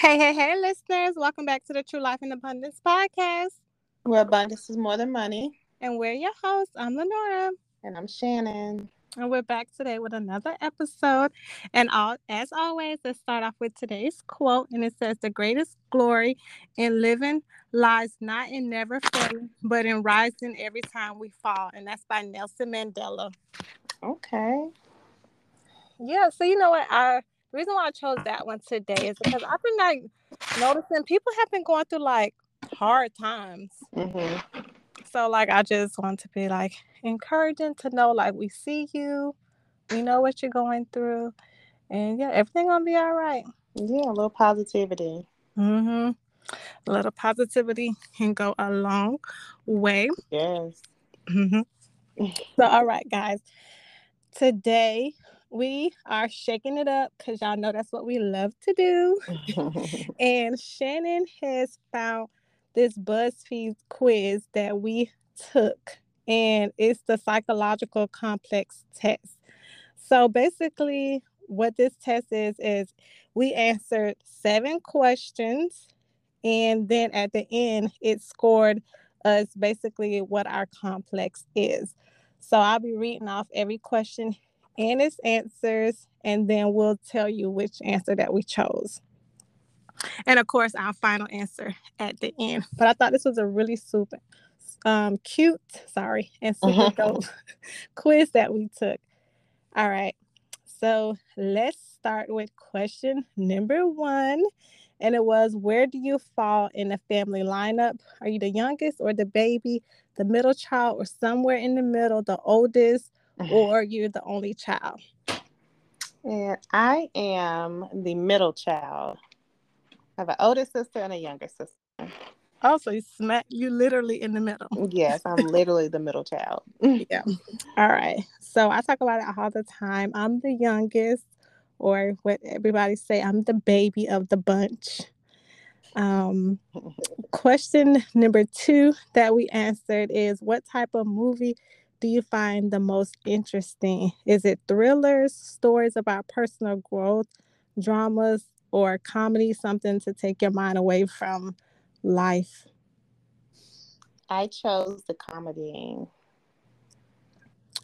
Hey, hey, hey, listeners. Welcome back to the True Life in Abundance podcast. Where abundance is more than money. And we're your hosts. I'm Lenora. And I'm Shannon. And we're back today with another episode. And all, as always, let's start off with today's quote. And it says, The greatest glory in living lies not in never failing, but in rising every time we fall. And that's by Nelson Mandela. Okay. Yeah. So, you know what? I the reason why I chose that one today is because I've been like noticing people have been going through like hard times. Mm-hmm. So like I just want to be like encouraging to know like we see you, we know what you're going through, and yeah, everything gonna be all right. Yeah, a little positivity. Mm-hmm. A little positivity can go a long way. Yes. Mm-hmm. so all right, guys. Today we are shaking it up because y'all know that's what we love to do. and Shannon has found this BuzzFeed quiz that we took, and it's the psychological complex test. So basically, what this test is, is we answered seven questions, and then at the end, it scored us basically what our complex is. So I'll be reading off every question and its answers, and then we'll tell you which answer that we chose. And of course, our final answer at the end. But I thought this was a really super um, cute, sorry, and super uh-huh. dope quiz that we took. All right. So let's start with question number one. And it was Where do you fall in the family lineup? Are you the youngest or the baby, the middle child, or somewhere in the middle, the oldest, or you're the only child? And I am the middle child. I have an older sister and a younger sister. Oh, so you smack you literally in the middle. Yes, I'm literally the middle child. yeah. All right. So I talk about it all the time. I'm the youngest, or what everybody say, I'm the baby of the bunch. Um, question number two that we answered is what type of movie do you find the most interesting? Is it thrillers, stories about personal growth, dramas, or comedy, something to take your mind away from life? I chose the comedy.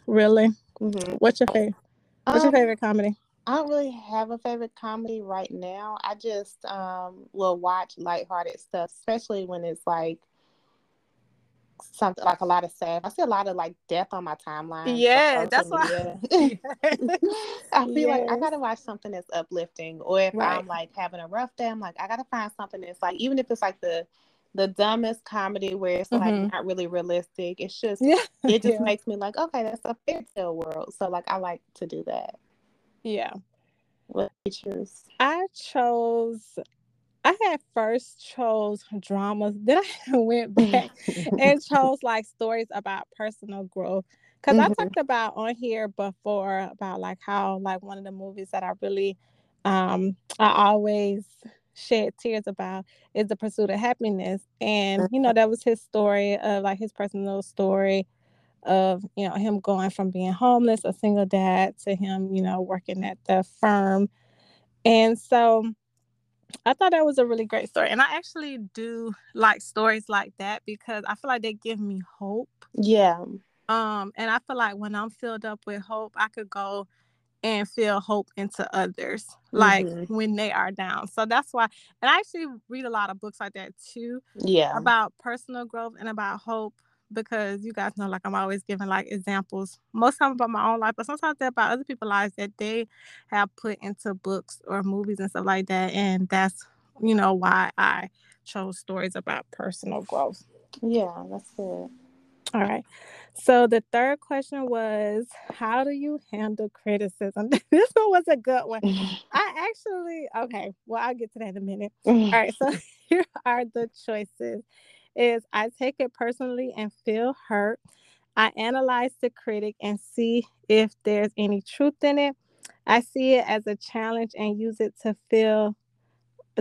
Really? Mm-hmm. What's your favorite? What's um, your favorite comedy? I don't really have a favorite comedy right now. I just um, will watch lighthearted stuff, especially when it's like something like a lot of sad. I see a lot of like death on my timeline. Yeah, that's why. I feel yes. like I gotta watch something that's uplifting, or if right. I'm like having a rough day, I'm like I gotta find something that's like even if it's like the the dumbest comedy where it's like mm-hmm. not really realistic. It's just yeah. it just yeah. makes me like okay, that's a fairy tale world. So like I like to do that. Yeah. What you choose? I chose I had first chose dramas, then I went back and chose like stories about personal growth. because mm-hmm. I talked about on here before about like how like one of the movies that I really um I always shed tears about is the pursuit of happiness. And you know, mm-hmm. that was his story of like his personal story of you know him going from being homeless, a single dad, to him, you know, working at the firm. And so I thought that was a really great story. And I actually do like stories like that because I feel like they give me hope. Yeah. Um, and I feel like when I'm filled up with hope, I could go and feel hope into others, like mm-hmm. when they are down. So that's why, and I actually read a lot of books like that too. Yeah. About personal growth and about hope because you guys know like I'm always giving like examples most time about my own life, but sometimes they're about other people's lives that they have put into books or movies and stuff like that. And that's you know why I chose stories about personal growth. Yeah, that's it. All right. So the third question was how do you handle criticism? this one was a good one. I actually okay, well I'll get to that in a minute. All right, so here are the choices is I take it personally and feel hurt. I analyze the critic and see if there's any truth in it. I see it as a challenge and use it to feel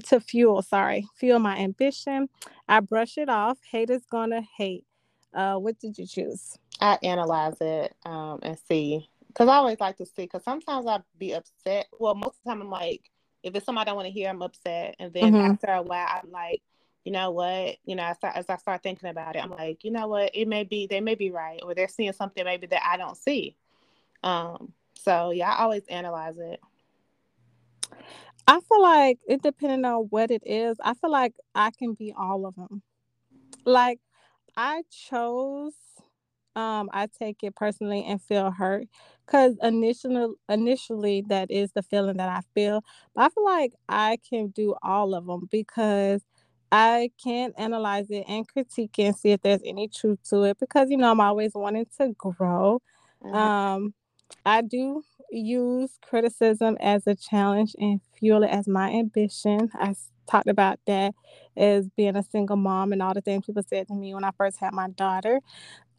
to fuel, sorry, fuel my ambition. I brush it off. Haters gonna hate. Uh, what did you choose? I analyze it um, and see, because I always like to see. Because sometimes I'd be upset. Well, most of the time I'm like, if it's something I don't want to hear, I'm upset. And then mm-hmm. after a while, I'm like, you know what? You know, as I, as I start thinking about it, I'm like, you know what? It may be they may be right, or they're seeing something maybe that I don't see. Um. So yeah, I always analyze it. I feel like it depending on what it is. I feel like I can be all of them. Like I chose um I take it personally and feel hurt cuz initially initially that is the feeling that I feel. But I feel like I can do all of them because I can analyze it and critique it and see if there's any truth to it because you know I'm always wanting to grow. Mm-hmm. Um I do use criticism as a challenge and fuel it as my ambition. I talked about that as being a single mom and all the things people said to me when I first had my daughter.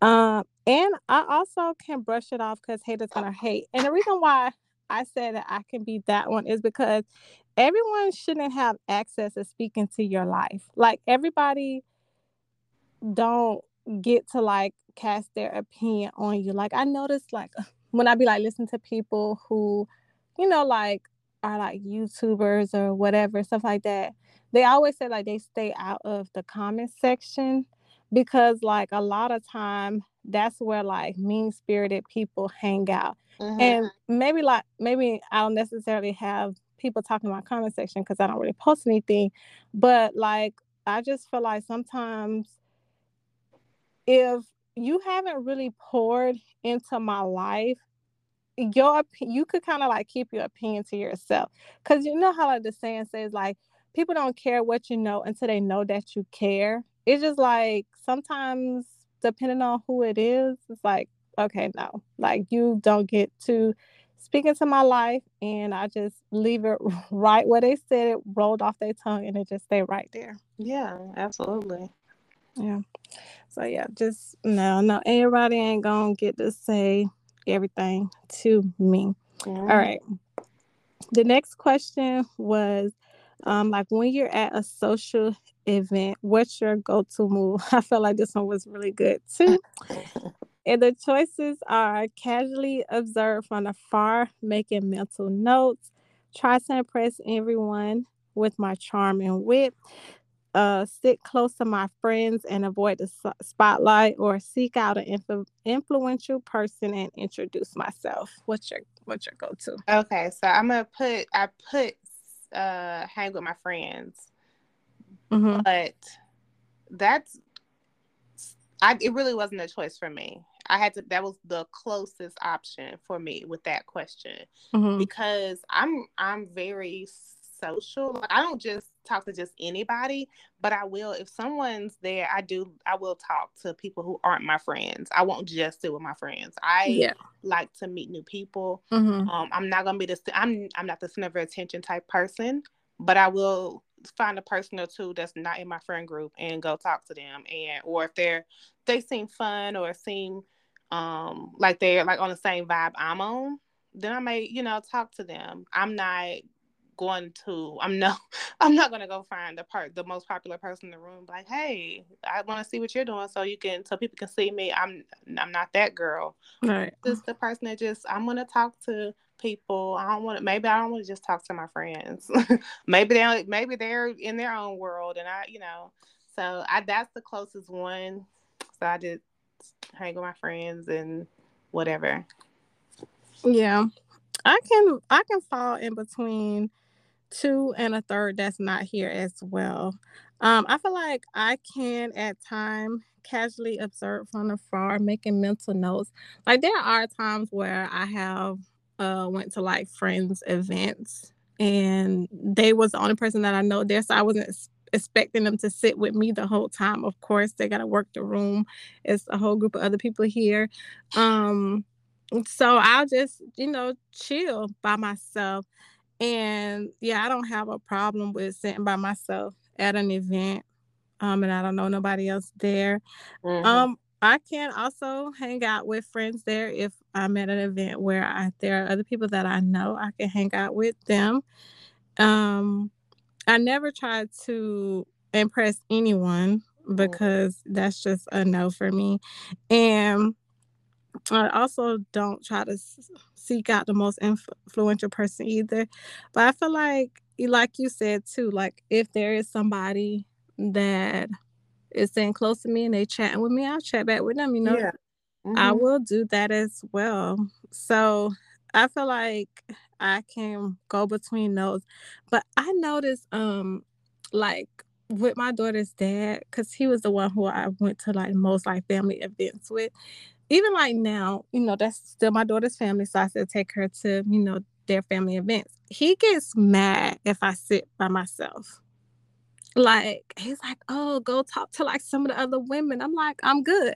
Um, and I also can brush it off because haters gonna hate. And the reason why I said that I can be that one is because everyone shouldn't have access to speaking to your life. Like everybody don't get to like cast their opinion on you. Like I noticed like when I be like listening to people who, you know, like are like YouTubers or whatever, stuff like that, they always say like they stay out of the comment section because like a lot of time that's where like mean spirited people hang out. Mm-hmm. And maybe like maybe I don't necessarily have people talking about comment section because I don't really post anything. But like I just feel like sometimes if you haven't really poured into my life your you could kind of like keep your opinion to yourself because you know how like the saying says like people don't care what you know until they know that you care it's just like sometimes depending on who it is it's like okay no like you don't get to speak into my life and i just leave it right where they said it rolled off their tongue and it just stay right there yeah absolutely yeah so yeah just no no everybody ain't gonna get to say everything to me. All right. The next question was um, like when you're at a social event, what's your go-to move? I felt like this one was really good too. and the choices are casually observe from afar, making mental notes, try to impress everyone with my charm and wit, uh, sit close to my friends and avoid the spotlight or seek out an influ- influential person and introduce myself. What's your what's your go-to? Okay so i'm gonna put i put uh hang with my friends. Mm-hmm. but that's i it really wasn't a choice for me i had to that was the closest option for me with that question mm-hmm. because i'm i'm very social i don't just talk to just anybody, but I will if someone's there. I do. I will talk to people who aren't my friends. I won't just sit with my friends. I yeah. like to meet new people. Mm-hmm. Um, I'm not gonna be the. I'm I'm not the center of attention type person, but I will find a person or two that's not in my friend group and go talk to them. And or if they're they seem fun or seem um like they're like on the same vibe I'm on, then I may you know talk to them. I'm not going to i'm no i'm not going to go find the part the most popular person in the room like hey i want to see what you're doing so you can so people can see me. I'm i'm not that girl. Right. Just the person that just i'm going to talk to people. I don't want to maybe i don't want to just talk to my friends. Maybe they maybe they're in their own world and i you know so i that's the closest one. So i just hang with my friends and whatever yeah I can I can fall in between two and a third that's not here as well. Um, I feel like I can at time casually observe from afar, making mental notes. Like there are times where I have uh went to like friends events and they was the only person that I know there, so I wasn't expecting them to sit with me the whole time. Of course, they got to work the room. It's a whole group of other people here. Um, so I'll just you know chill by myself and yeah, I don't have a problem with sitting by myself at an event. Um, and I don't know nobody else there. Mm-hmm. Um, I can also hang out with friends there if I'm at an event where I, there are other people that I know. I can hang out with them. Um, I never try to impress anyone mm. because that's just a no for me. And I also don't try to seek out the most influential person either. But I feel like like you said too, like if there is somebody that is staying close to me and they chatting with me, I'll chat back with them, you know. Yeah. Mm-hmm. I will do that as well. So I feel like I can go between those. But I noticed um like with my daughter's dad, because he was the one who I went to like most like family events with. Even like now, you know, that's still my daughter's family. So I still take her to, you know, their family events. He gets mad if I sit by myself. Like he's like, oh, go talk to like some of the other women. I'm like, I'm good.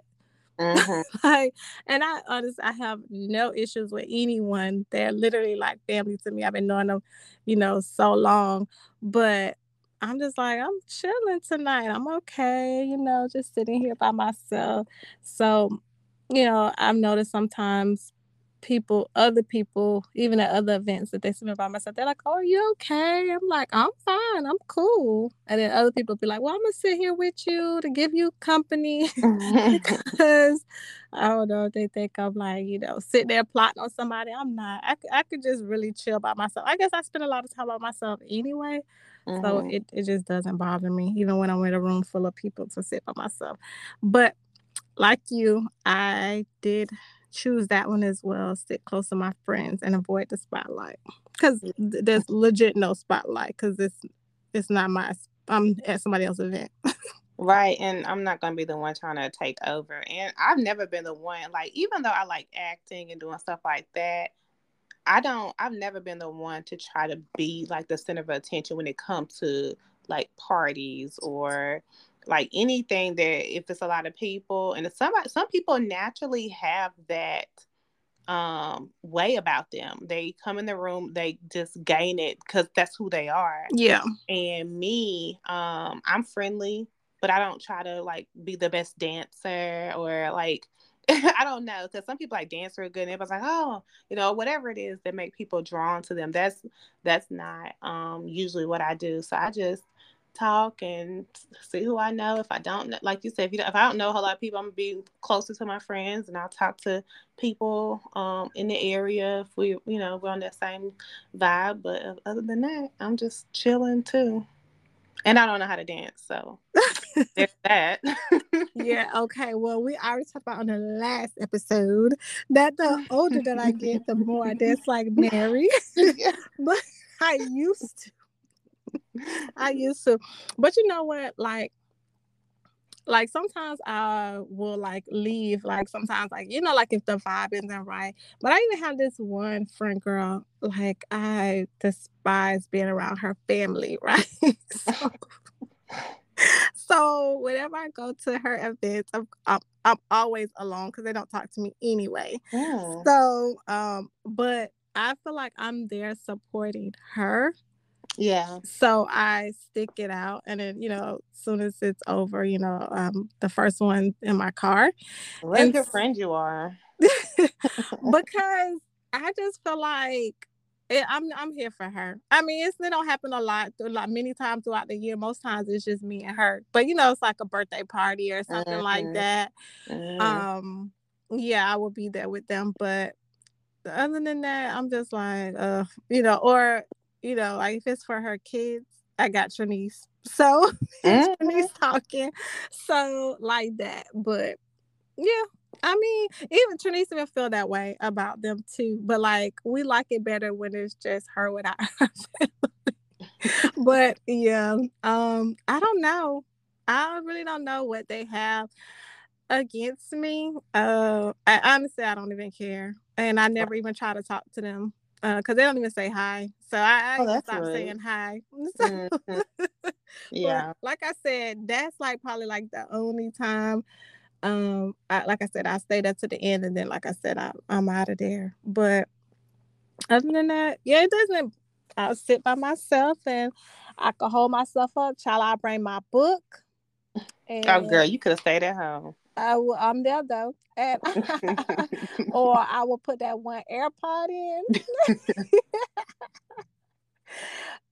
Mm-hmm. like, and I honestly, I have no issues with anyone. They're literally like family to me. I've been knowing them, you know, so long. But I'm just like, I'm chilling tonight. I'm okay, you know, just sitting here by myself. So, you know, I've noticed sometimes people, other people, even at other events that they see me by myself, they're like, Oh, are you okay? I'm like, I'm fine, I'm cool. And then other people be like, Well, I'm gonna sit here with you to give you company because I don't know, they think I'm like, you know, sitting there plotting on somebody. I'm not. I, I could just really chill by myself. I guess I spend a lot of time by myself anyway. Mm-hmm. So it, it just doesn't bother me, even when I'm in a room full of people to sit by myself. But like you, I did choose that one as well. Sit close to my friends and avoid the spotlight because there's legit no spotlight because it's it's not my. I'm at somebody else's event. right, and I'm not gonna be the one trying to take over. And I've never been the one like, even though I like acting and doing stuff like that. I don't. I've never been the one to try to be like the center of attention when it comes to like parties or like anything that if it's a lot of people and some some people naturally have that um way about them they come in the room they just gain it because that's who they are yeah and me um i'm friendly but i don't try to like be the best dancer or like I don't know because some people like dance real good and everybody's like, oh, you know, whatever it is that make people drawn to them. That's that's not um usually what I do. So I just talk and see who I know. If I don't know, like you said, if, you if I don't know a whole lot of people, I'm gonna be closer to my friends and I'll talk to people um, in the area if we, you know, we're on that same vibe. But other than that, I'm just chilling too. And I don't know how to dance, so there's that. yeah, okay. Well, we already talked about on the last episode that the older that I get, the more I dance like Mary. but I used to I used to. But you know what? Like, like sometimes I will like leave. Like sometimes, like you know, like if the vibe isn't right. But I even have this one friend girl. Like I despise being around her family, right? so, so whenever I go to her events, I'm I'm, I'm always alone because they don't talk to me anyway. Yeah. So, um, but I feel like I'm there supporting her yeah. So I stick it out, and then you know, as soon as it's over, you know, um, the first one in my car. What and, a good friend you are. because I just feel like it, I'm I'm here for her. I mean, it's, it don't happen a lot, like many times throughout the year. Most times it's just me and her. But you know, it's like a birthday party or something mm-hmm. like that. Mm-hmm. Um, yeah, I will be there with them. But other than that, I'm just like, uh, you know, or you know, like if it's for her kids, I got Trinice. So mm-hmm. Trinice talking. So like that. But yeah, I mean, even Trinice even feel that way about them too. But like we like it better when it's just her without her family. but yeah, um, I don't know. I really don't know what they have against me. Uh, I honestly I don't even care, and I never even try to talk to them because uh, they don't even say hi. So I, I oh, stopped rude. saying hi. mm-hmm. Yeah. like I said, that's like probably like the only time. Um, I, like I said, I stayed up to the end, and then like I said, I, I'm out of there. But other than that, yeah, it doesn't. I sit by myself and I can hold myself up. Child, I bring my book. And oh, girl, you could have stayed at home. I will, I'm there though, and or I will put that one AirPod in,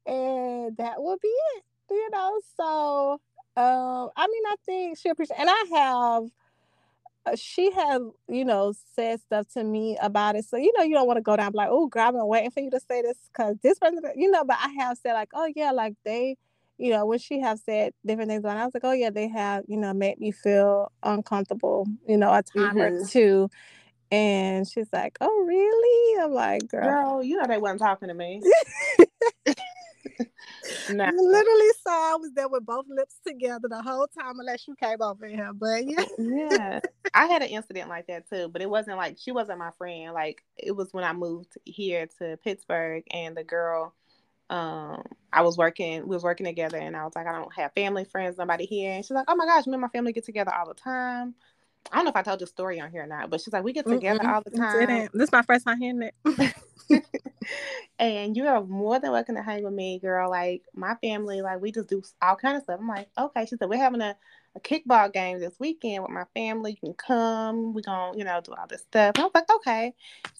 and that will be it. You know, so um, I mean, I think she appreciate, and I have uh, she has, you know, said stuff to me about it. So, you know, you don't want to go down like, oh, girl, I've been waiting for you to say this because this person, you know, but I have said like, oh yeah, like they, you know, when she have said different things on, I was like, oh yeah, they have, you know, made me feel uncomfortable, you know, a time mm-hmm. or two. And she's like, oh really? I'm like, girl, girl you know they wasn't talking to me. no. literally saw I was there with both lips together the whole time unless you came over here. But yeah. yeah. I had an incident like that too, but it wasn't like she wasn't my friend. Like it was when I moved here to Pittsburgh and the girl um I was working we was working together and I was like, I don't have family, friends, nobody here. And she's like, Oh my gosh, me and my family get together all the time. I don't know if I told the story on here or not, but she's like, we get together mm all the time. This is my first time hearing it. and you are more than welcome to hang with me, girl. Like my family, like we just do all kind of stuff. I'm like, okay. She said we're having a, a kickball game this weekend with my family. You can come. We're gonna, you know, do all this stuff. And I was like, okay.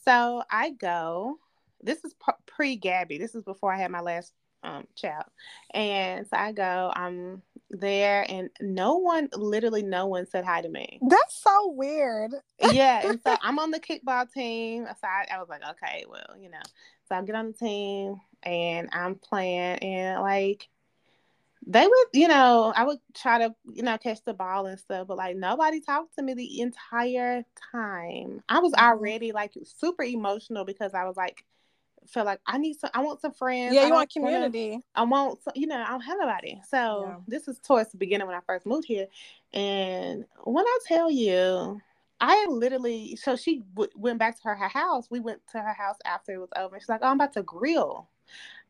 So I go. This is pre Gabby. This is before I had my last um child. And so I go. I'm there and no one literally no one said hi to me that's so weird yeah and so i'm on the kickball team so I, I, was like okay well you know so i get on the team and i'm playing and like they would you know i would try to you know catch the ball and stuff but like nobody talked to me the entire time i was mm-hmm. already like super emotional because i was like feel like I need some. I want some friends. Yeah, you want community. I want, some, you know, I don't have nobody. So yeah. this is towards the beginning when I first moved here, and when I tell you, I literally. So she w- went back to her, her house. We went to her house after it was over. She's like, "Oh, I'm about to grill,"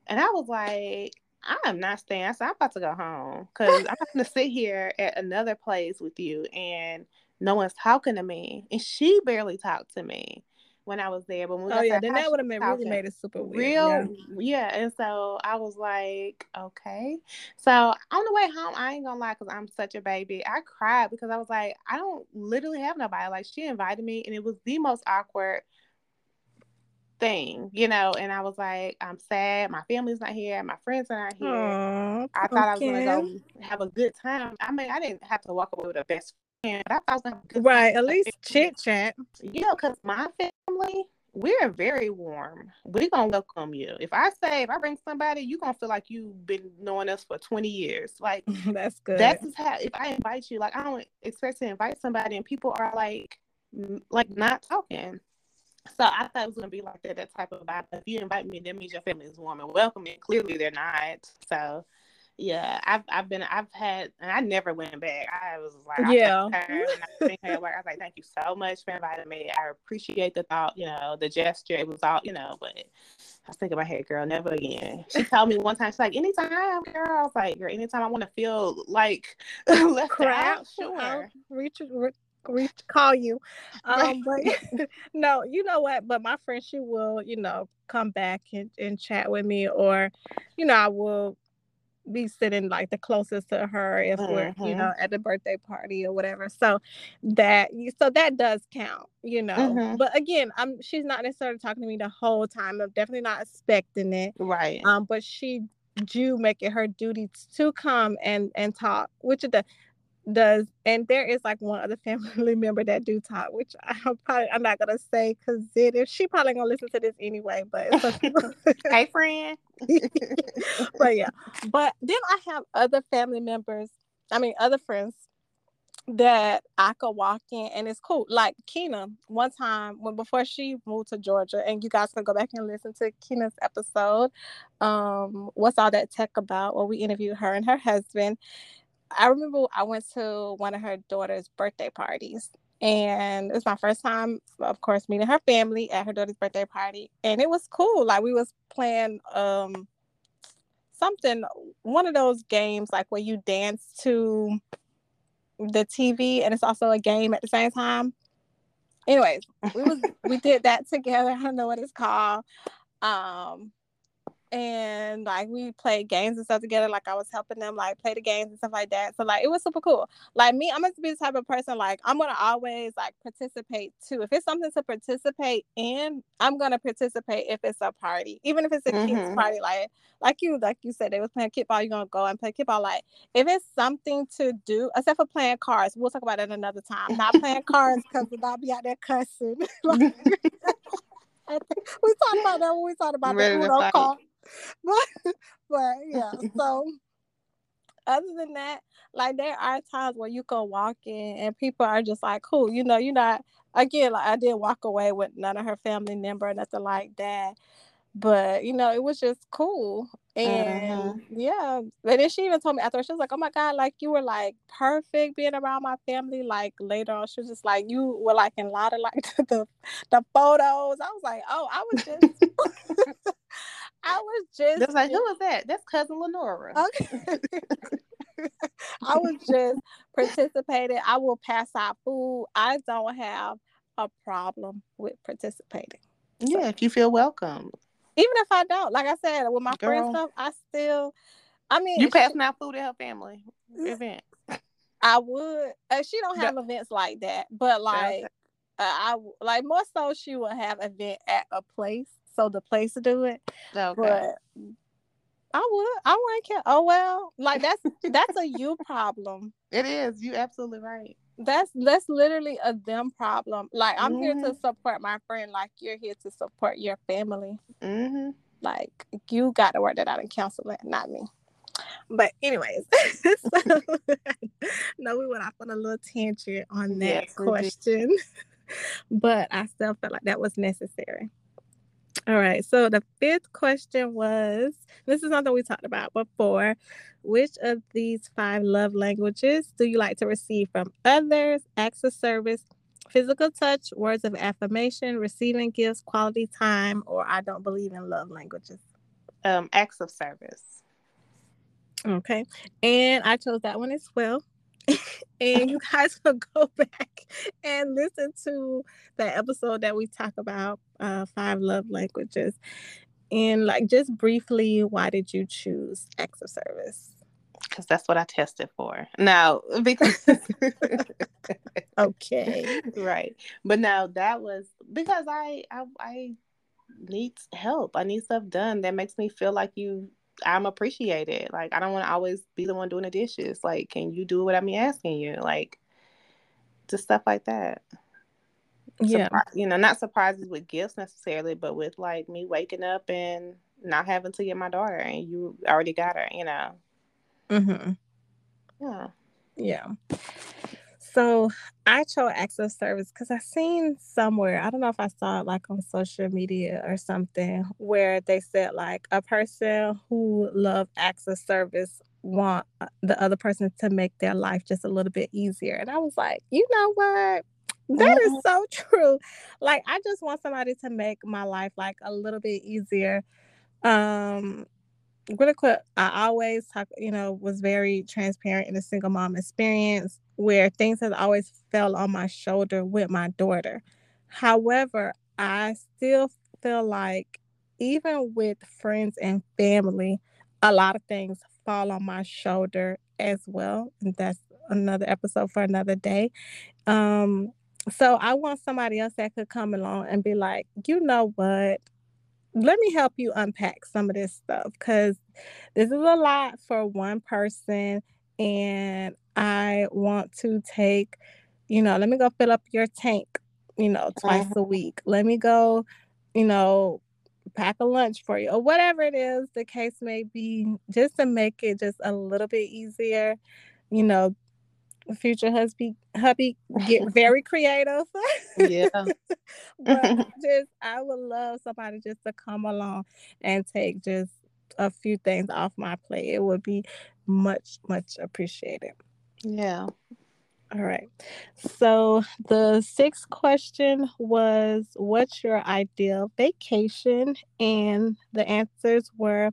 and I was like. I am not staying. So I'm about to go home because I'm going to sit here at another place with you and no one's talking to me. And she barely talked to me when I was there. But when we oh yeah, then that would have been really made it super weird. Real, yeah. yeah. And so I was like, okay. So on the way home, I ain't gonna lie, because I'm such a baby. I cried because I was like, I don't literally have nobody. Like she invited me, and it was the most awkward thing, you know. And I was like, I'm sad. My family's not here. My friends are not here. Aww, I thought okay. I was gonna go have a good time. I mean, I didn't have to walk away with a best friend. I thought I right. At least chit chat. You know, because my family, we're very warm. We're gonna welcome you. If I say if I bring somebody, you're gonna feel like you've been knowing us for 20 years. Like that's good. That's how if I invite you, like I don't expect to invite somebody and people are like like not talking. So I thought it was gonna be like that, that type of vibe. If you invite me, that means your family is warm and welcoming. Clearly they're not. So yeah, I've I've been I've had and I never went back. I was like yeah. I, I was like, thank you so much for inviting me. I appreciate the thought, you know, the gesture. It was all, you know, but I was thinking my head, girl, never again. She told me one time, she's like, anytime, girl. I was like, girl, anytime I want to feel like left Crap. out, sure. I'll reach reach call you. Um, but no, you know what? But my friend, she will, you know, come back and, and chat with me, or, you know, I will be sitting like the closest to her if we're you mm-hmm. know at the birthday party or whatever so that so that does count you know mm-hmm. but again i'm she's not necessarily talking to me the whole time i'm definitely not expecting it right um but she do make it her duty to come and and talk which is the does and there is like one other family member that do talk which i'm probably i'm not gonna say because it is she probably gonna listen to this anyway but hey friend but yeah but then i have other family members i mean other friends that I could walk in and it's cool. Like Kina, one time when before she moved to Georgia, and you guys can go back and listen to Kina's episode. Um, what's all that tech about? Where we interviewed her and her husband. I remember I went to one of her daughter's birthday parties. And it was my first time, of course, meeting her family at her daughter's birthday party. And it was cool. Like we was playing um something, one of those games like where you dance to the TV and it's also a game at the same time. Anyways, we was we did that together. I don't know what it's called. Um and like we played games and stuff together. Like I was helping them like play the games and stuff like that. So like it was super cool. Like me, I'm gonna be the type of person like I'm gonna always like participate too. If it's something to participate in, I'm gonna participate if it's a party, even if it's a mm-hmm. kids party. Like like you like you said, they was playing kickball. You're gonna go and play kickball. Like if it's something to do, except for playing cards, we'll talk about it another time. Not playing cards because I'll be out there cussing. like, we talked about that when we talked about Ready the Uno card. but but yeah, so other than that, like there are times where you can walk in and people are just like, cool, you know, you're not again, like I didn't walk away with none of her family member or nothing like that. But you know, it was just cool. And mm-hmm. yeah. And then she even told me after she was like, Oh my God, like you were like perfect being around my family. Like later on, she was just like, You were like in a lot of like the the photos. I was like, Oh, I was just I was just. It's like, who is that? That's cousin Lenora. Okay. I was just participating. I will pass out food. I don't have a problem with participating. Yeah, so, if you feel welcome. Even if I don't, like I said, with my Girl, friends stuff, I still. I mean, you passing she, out food at her family event. I would. Uh, she don't have events like that, but like, uh, I like more so. She will have event at a place so the place to do it. Okay. But I would. I wouldn't care. Oh well, like that's that's a you problem. It is. You absolutely right. That's that's literally a them problem. Like I'm mm-hmm. here to mm-hmm. support my friend. Like you're here to support your family. Mm-hmm. Like you got to work that out in counseling, not me. But anyways, so, no, we went off on a little tangent on that yes, question, but I still felt like that was necessary. All right. So the fifth question was this is something we talked about before. Which of these five love languages do you like to receive from others? Acts of service, physical touch, words of affirmation, receiving gifts, quality time, or I don't believe in love languages? Um, acts of service. Okay. And I chose that one as well. and you guys will go back and listen to the episode that we talk about uh, five love languages. And like just briefly why did you choose acts of service? Because that's what i tested for. Now because okay. Right. But now that was because I, I i need help. I need stuff done. That makes me feel like you I'm appreciated. Like I don't want to always be the one doing the dishes. Like, can you do what I'm asking you? Like, just stuff like that. Yeah, Surpri- you know, not surprises with gifts necessarily, but with like me waking up and not having to get my daughter, and you already got her. You know. Mm Mhm. Yeah. Yeah. So I chose access service because I seen somewhere, I don't know if I saw it like on social media or something, where they said like a person who love access service want uh, the other person to make their life just a little bit easier. And I was like, you know what? That is so true. Like I just want somebody to make my life like a little bit easier. Um really quick, I always talk, you know, was very transparent in a single mom experience where things have always fell on my shoulder with my daughter. However, I still feel like even with friends and family, a lot of things fall on my shoulder as well. And that's another episode for another day. Um, so I want somebody else that could come along and be like, you know what? Let me help you unpack some of this stuff because this is a lot for one person and I want to take, you know, let me go fill up your tank, you know, twice uh-huh. a week. Let me go, you know, pack a lunch for you or whatever it is the case may be, just to make it just a little bit easier. You know, future husband hubby get very creative. yeah. but just I would love somebody just to come along and take just a few things off my plate. It would be much, much appreciated. Yeah. All right. So the sixth question was what's your ideal vacation? And the answers were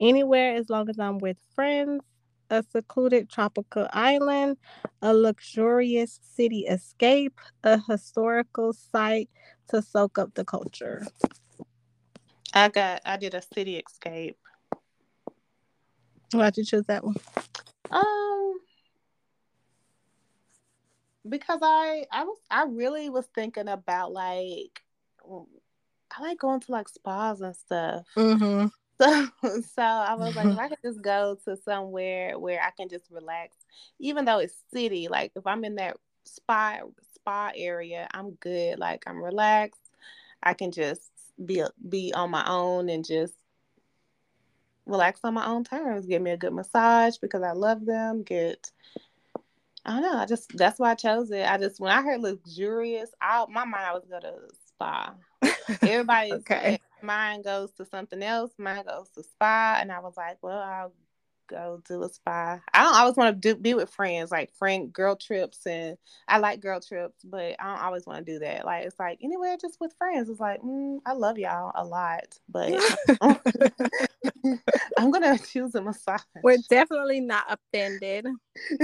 anywhere as long as I'm with friends, a secluded tropical island, a luxurious city escape, a historical site to soak up the culture. I got I did a city escape. Why'd you choose that one? Um because I I was I really was thinking about like I like going to like spas and stuff. Mm-hmm. So, so I was like, if I could just go to somewhere where I can just relax, even though it's city, like if I'm in that spa spa area, I'm good. Like I'm relaxed. I can just be be on my own and just relax on my own terms. Give me a good massage because I love them. Get I don't know. I just that's why I chose it. I just when I heard luxurious, I my mind I was gonna spa. Everybody's okay. Mind goes to something else. Mine goes to spa, and I was like, well, I'll go do a spa. I don't always want to do be with friends, like friend girl trips, and I like girl trips, but I don't always want to do that. Like it's like anywhere just with friends. It's like mm, I love y'all a lot, but I'm gonna choose a massage. We're definitely not offended.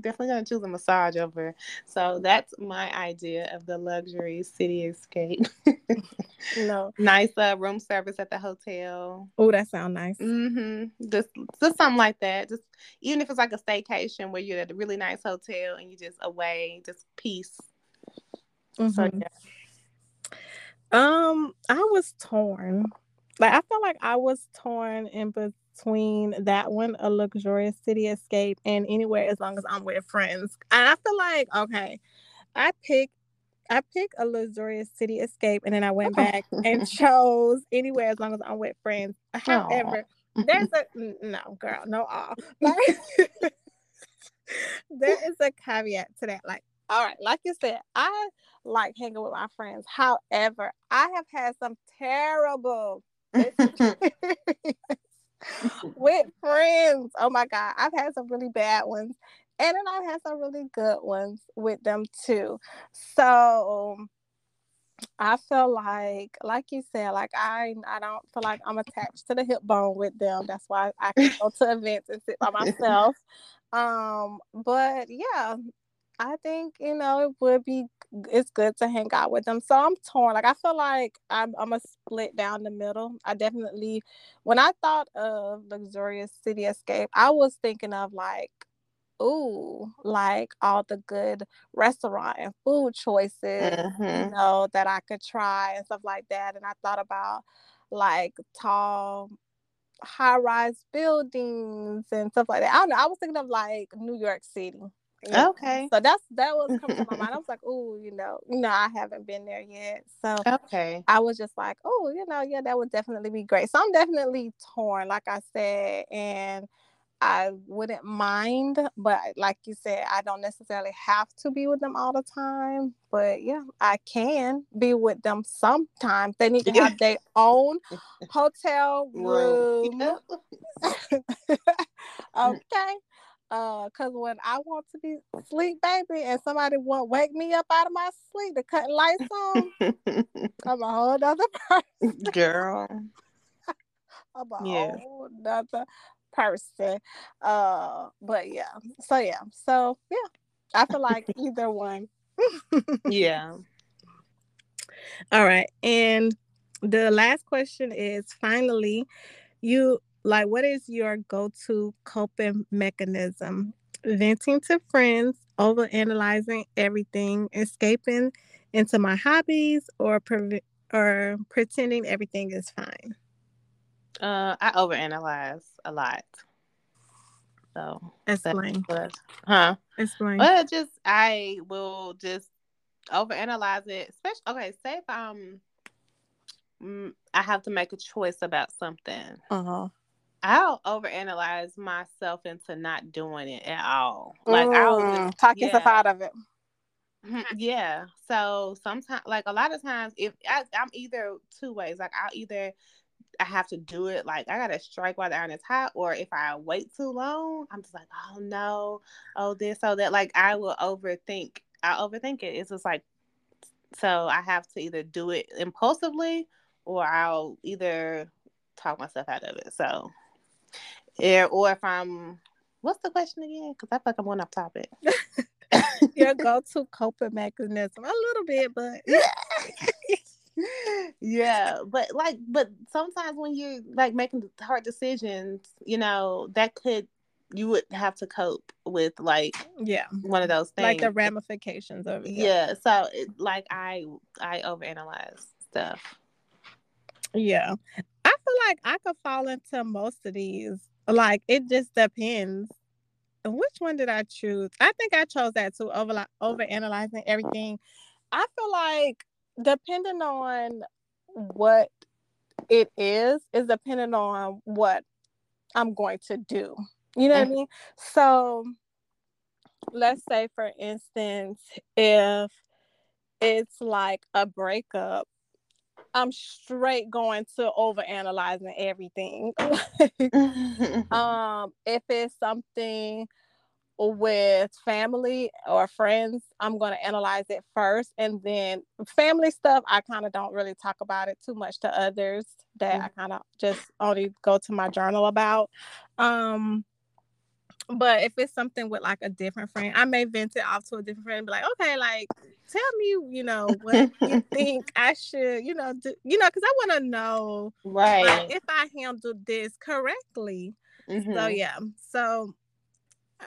definitely gonna choose a massage over. So that's my idea of the luxury city escape. no, nice uh, room service at the hotel. Oh, that sounds nice. Mm-hmm. Just just something like that. Just even if it's like a staycation where you're at a really nice hotel and you just away, just peace. Mm-hmm. So yeah. Um, I was torn like I felt like I was torn in between that one, a luxurious city escape, and anywhere as long as I'm with friends. And I feel like okay, I picked I picked a luxurious city escape, and then I went back and chose anywhere as long as I'm with friends. However, Aww. there's a no girl, no all. Like, there is a caveat to that. Like, all right, like you said, I like hanging with my friends. However, I have had some terrible with friends. Oh my God. I've had some really bad ones. And then I've had some really good ones with them too. So I feel like, like you said, like I I don't feel like I'm attached to the hip bone with them. That's why I can go to events and sit by myself. Um, but yeah, I think you know it would be it's good to hang out with them. So I'm torn. Like I feel like I'm I'm a split down the middle. I definitely when I thought of luxurious city escape, I was thinking of like ooh, like all the good restaurant and food choices, mm-hmm. you know, that I could try and stuff like that. And I thought about like tall high rise buildings and stuff like that. I don't know. I was thinking of like New York City. Okay. So that's that was coming to my mind. I was like, oh, you know, you know, I haven't been there yet. So okay. I was just like, oh, you know, yeah, that would definitely be great. So I'm definitely torn, like I said, and I wouldn't mind, but like you said, I don't necessarily have to be with them all the time. But yeah, I can be with them sometimes. They need to have their own hotel room. okay uh because when i want to be sleep baby and somebody won't wake me up out of my sleep to cut lights on i'm a whole other person. Girl. I'm a yeah. whole other person. Uh but yeah. So yeah. So yeah. I feel like either one. Yeah. All right. And the last question is finally you like what is your go-to coping mechanism? Venting to friends over analyzing everything escaping into my hobbies or pre- or pretending everything is fine? Uh i overanalyze a lot. So explain what, huh? Explain well just i will just overanalyze it especially okay say if i'm mm, I have to make a choice about something. Uh-huh. I'll overanalyze myself into not doing it at all. Like mm, I'll talk yeah. yourself out of it. Mm-hmm, yeah. So sometimes, like a lot of times, if I, I'm either two ways, like I'll either I have to do it, like I gotta strike while the iron is hot, or if I wait too long, I'm just like, oh no, oh this, oh that. Like I will overthink. I overthink it. It's just like, so I have to either do it impulsively, or I'll either talk myself out of it. So yeah, or if I'm, what's the question again? Because I feel like I'm going off topic. Your go-to coping mechanism, a little bit, but yeah, but like, but sometimes when you're like making hard decisions, you know, that could you would have to cope with like yeah. one of those things like the ramifications of it. Yeah so it, like i i overanalyze stuff. Yeah. I feel like i could fall into most of these like it just depends. Which one did i choose? I think i chose that too over over analyzing everything. I feel like depending on what it is is depending on what i'm going to do. You know what I mm-hmm. mean? So let's say for instance, if it's like a breakup, I'm straight going to over analyzing everything. um, if it's something with family or friends, I'm going to analyze it first. And then family stuff, I kind of don't really talk about it too much to others that mm-hmm. I kind of just only go to my journal about. Um, but if it's something with like a different friend, I may vent it off to a different friend and be like, okay, like tell me, you know, what you think I should, you know, do, you know, because I want to know right like, if I handled this correctly. Mm-hmm. So yeah. So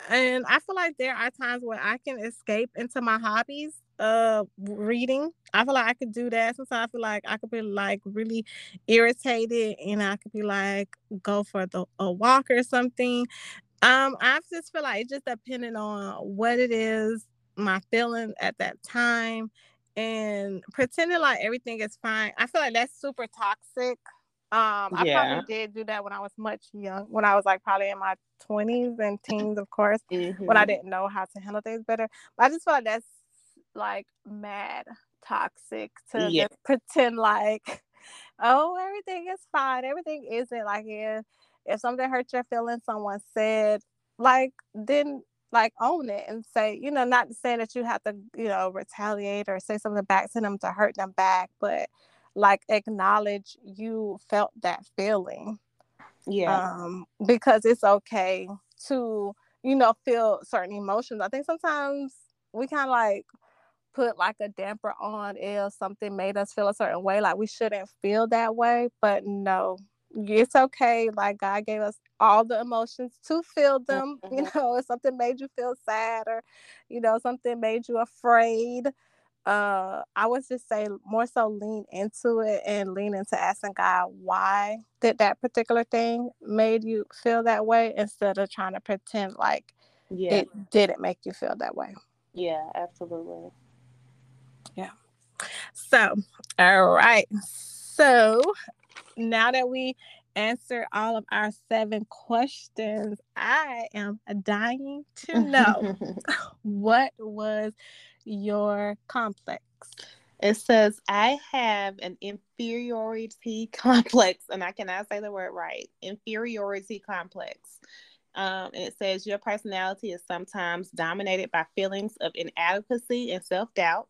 and I feel like there are times where I can escape into my hobbies uh reading. I feel like I could do that. Sometimes I feel like I could be like really irritated and I could be like go for the a walk or something. Um, I just feel like it just depending on what it is, my feeling at that time, and pretending like everything is fine. I feel like that's super toxic. Um, I yeah. probably did do that when I was much young, when I was like probably in my twenties and teens, of course, mm-hmm. when I mm-hmm. didn't know how to handle things better. But I just feel like that's like mad toxic to yeah. just pretend like, oh, everything is fine. Everything isn't like it if something hurt your feelings, someone said, like, then like own it and say, you know, not saying that you have to, you know, retaliate or say something back to them to hurt them back, but like acknowledge you felt that feeling. Yeah. Um, because it's okay to, you know, feel certain emotions. I think sometimes we kind of like put like a damper on if something made us feel a certain way, like we shouldn't feel that way. But no, it's okay. Like God gave us all the emotions to feel them. Mm-hmm. You know, if something made you feel sad or, you know, something made you afraid. Uh, I would just say more so lean into it and lean into asking God why did that particular thing made you feel that way instead of trying to pretend like yeah. it didn't make you feel that way. Yeah, absolutely. Yeah. So, all right. So now that we answer all of our seven questions, I am dying to know what was your complex? It says, I have an inferiority complex, and I cannot say the word right inferiority complex. Um, and it says, Your personality is sometimes dominated by feelings of inadequacy and self doubt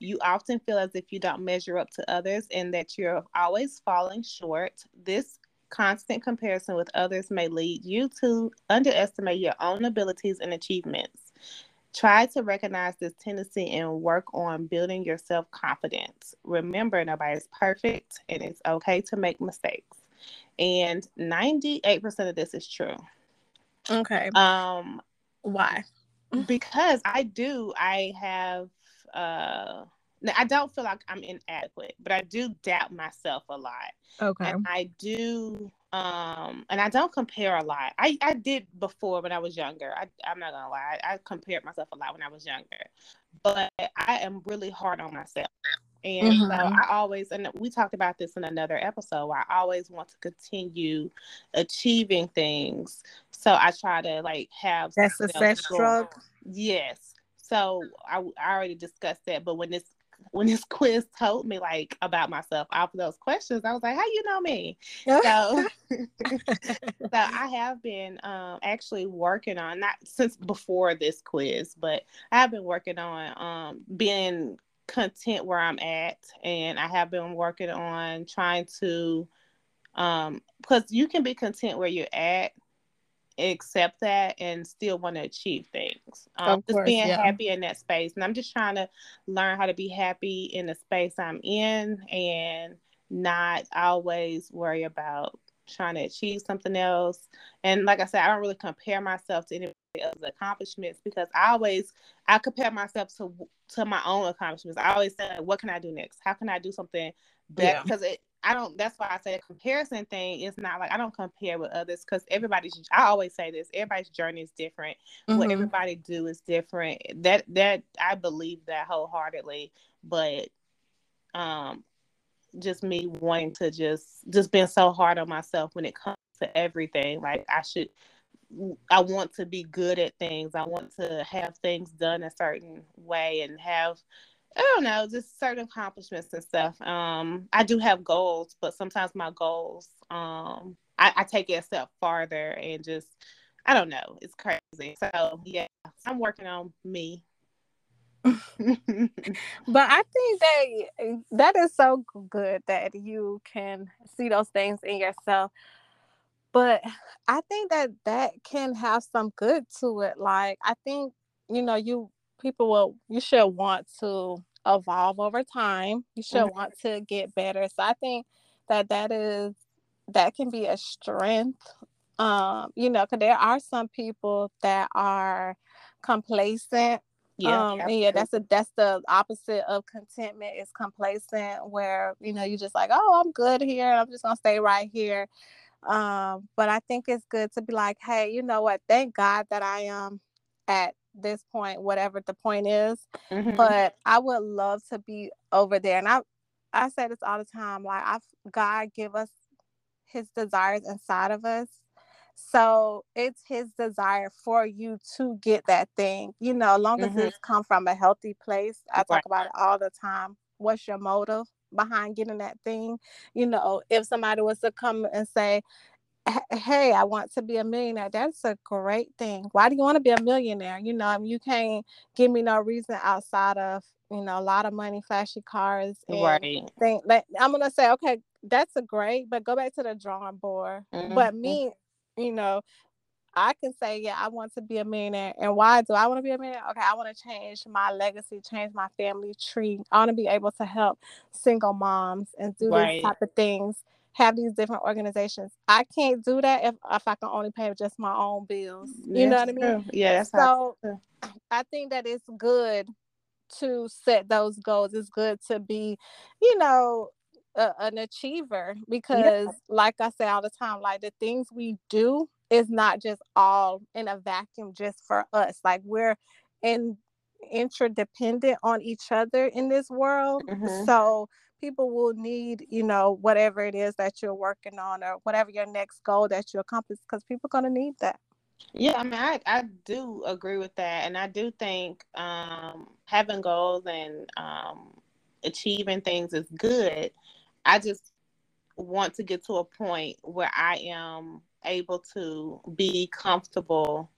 you often feel as if you don't measure up to others and that you're always falling short. This constant comparison with others may lead you to underestimate your own abilities and achievements. Try to recognize this tendency and work on building your self confidence. Remember, nobody's perfect and it's okay to make mistakes. And 98% of this is true. Okay. Um why? because I do I have uh I don't feel like I'm inadequate, but I do doubt myself a lot. Okay. And I do um and I don't compare a lot. I I did before when I was younger. I I'm not going to lie. I, I compared myself a lot when I was younger. But I am really hard on myself. And mm-hmm. so I always, and we talked about this in another episode, I always want to continue achieving things. So I try to like have that success drug. Yes. So I, I already discussed that, but when this when this quiz told me like about myself after those questions, I was like, "How you know me?" so, so I have been um, actually working on not since before this quiz, but I have been working on um, being content where I'm at, and I have been working on trying to um because you can be content where you're at accept that and still want to achieve things. Um, just being yeah. happy in that space. And I'm just trying to learn how to be happy in the space I'm in and not always worry about trying to achieve something else. And like I said, I don't really compare myself to anybody else's accomplishments because I always I compare myself to to my own accomplishments. I always say, what can I do next? How can I do something better? Because it I don't. That's why I say a comparison thing is not like I don't compare with others because everybody's. I always say this: everybody's journey is different. Mm-hmm. What everybody do is different. That that I believe that wholeheartedly. But um, just me wanting to just just being so hard on myself when it comes to everything. Like I should. I want to be good at things. I want to have things done a certain way and have I don't know, just certain accomplishments and stuff. Um, I do have goals, but sometimes my goals, um, I, I take it a step farther and just, I don't know, it's crazy. So yeah, I'm working on me. but I think that that is so good that you can see those things in yourself. But I think that that can have some good to it. Like I think you know you people will you should want to evolve over time. You should mm-hmm. want to get better. So I think that that is that can be a strength. Um, you know, because there are some people that are complacent. Yeah, um, yeah, that's a that's the opposite of contentment is complacent, where you know you just like, oh, I'm good here, I'm just gonna stay right here. Um, but I think it's good to be like, hey, you know what? Thank God that I am at this point, whatever the point is. Mm-hmm. But I would love to be over there. And I I say this all the time, like I God give us his desires inside of us. So it's his desire for you to get that thing, you know, as long as mm-hmm. it's come from a healthy place. I talk about it all the time. What's your motive behind getting that thing? You know, if somebody was to come and say, hey, I want to be a millionaire. That's a great thing. Why do you want to be a millionaire? You know, I mean, you can't give me no reason outside of you know a lot of money, flashy cars, and right? Think like I'm gonna say, okay, that's a great, but go back to the drawing board. Mm-hmm. But me, you know, I can say, yeah, I want to be a millionaire. And why do I want to be a millionaire? Okay, I want to change my legacy, change my family tree. I want to be able to help single moms and do right. these type of things have these different organizations. I can't do that if, if I can only pay just my own bills. You know what I mean? Yeah, that's so. I think that it's good to set those goals. It's good to be, you know, a, an achiever because, yeah. like I say all the time, like the things we do is not just all in a vacuum just for us. Like we're in interdependent on each other in this world. Mm-hmm. So people will need, you know, whatever it is that you're working on or whatever your next goal that you accomplish, because people are going to need that. Yeah, I mean, I, I do agree with that. And I do think um, having goals and um, achieving things is good. I just want to get to a point where I am able to be comfortable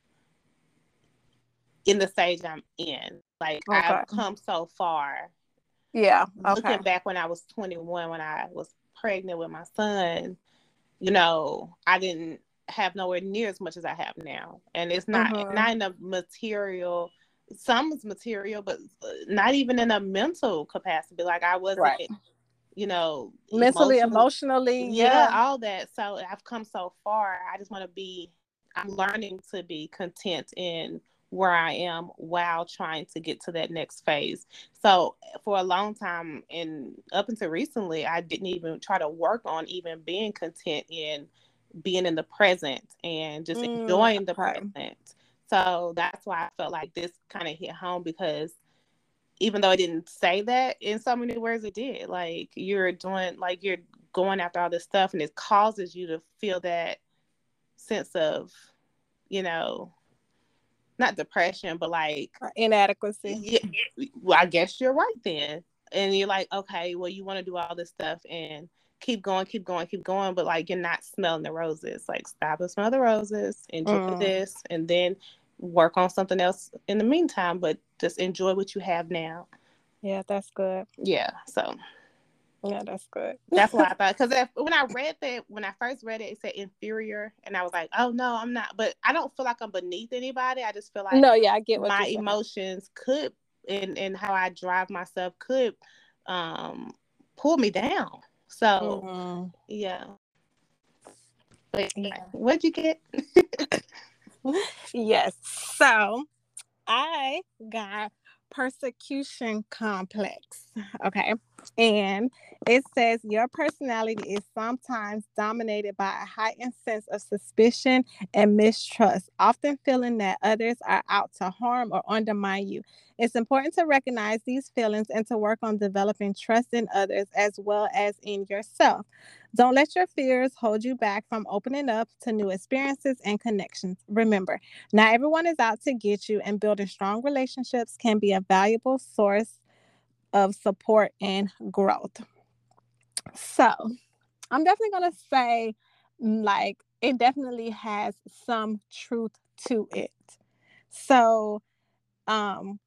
in the stage I'm in. Like, okay. I've come so far yeah. Okay. Looking back when I was 21, when I was pregnant with my son, you know, I didn't have nowhere near as much as I have now. And it's not mm-hmm. not in a material some is material, but uh, not even in a mental capacity. Like I wasn't right. you know mentally, emotionally, emotionally yeah, yeah, all that. So I've come so far. I just want to be I'm learning to be content in where I am while trying to get to that next phase. So for a long time and up until recently, I didn't even try to work on even being content in being in the present and just mm, enjoying the okay. present. So that's why I felt like this kind of hit home because even though I didn't say that in so many words, it did. Like you're doing, like you're going after all this stuff, and it causes you to feel that sense of, you know, not depression, but like inadequacy. Yeah, well, I guess you're right then. And you're like, okay, well, you want to do all this stuff and keep going, keep going, keep going, but like you're not smelling the roses. Like stop and smell the roses, enjoy mm. this, and then work on something else in the meantime. But just enjoy what you have now. Yeah, that's good. Yeah. So Yeah, that's good. That's what I thought. Because when I read that, when I first read it, it said inferior, and I was like, "Oh no, I'm not." But I don't feel like I'm beneath anybody. I just feel like no, yeah, I get my emotions could and and how I drive myself could um pull me down. So mm-hmm. yeah. But yeah. what'd you get? yes. So I got persecution complex. Okay. And it says your personality is sometimes dominated by a heightened sense of suspicion and mistrust, often feeling that others are out to harm or undermine you. It's important to recognize these feelings and to work on developing trust in others as well as in yourself. Don't let your fears hold you back from opening up to new experiences and connections. Remember, not everyone is out to get you, and building strong relationships can be a valuable source of support and growth. So, I'm definitely going to say, mm, like, it definitely has some truth to it. So, um,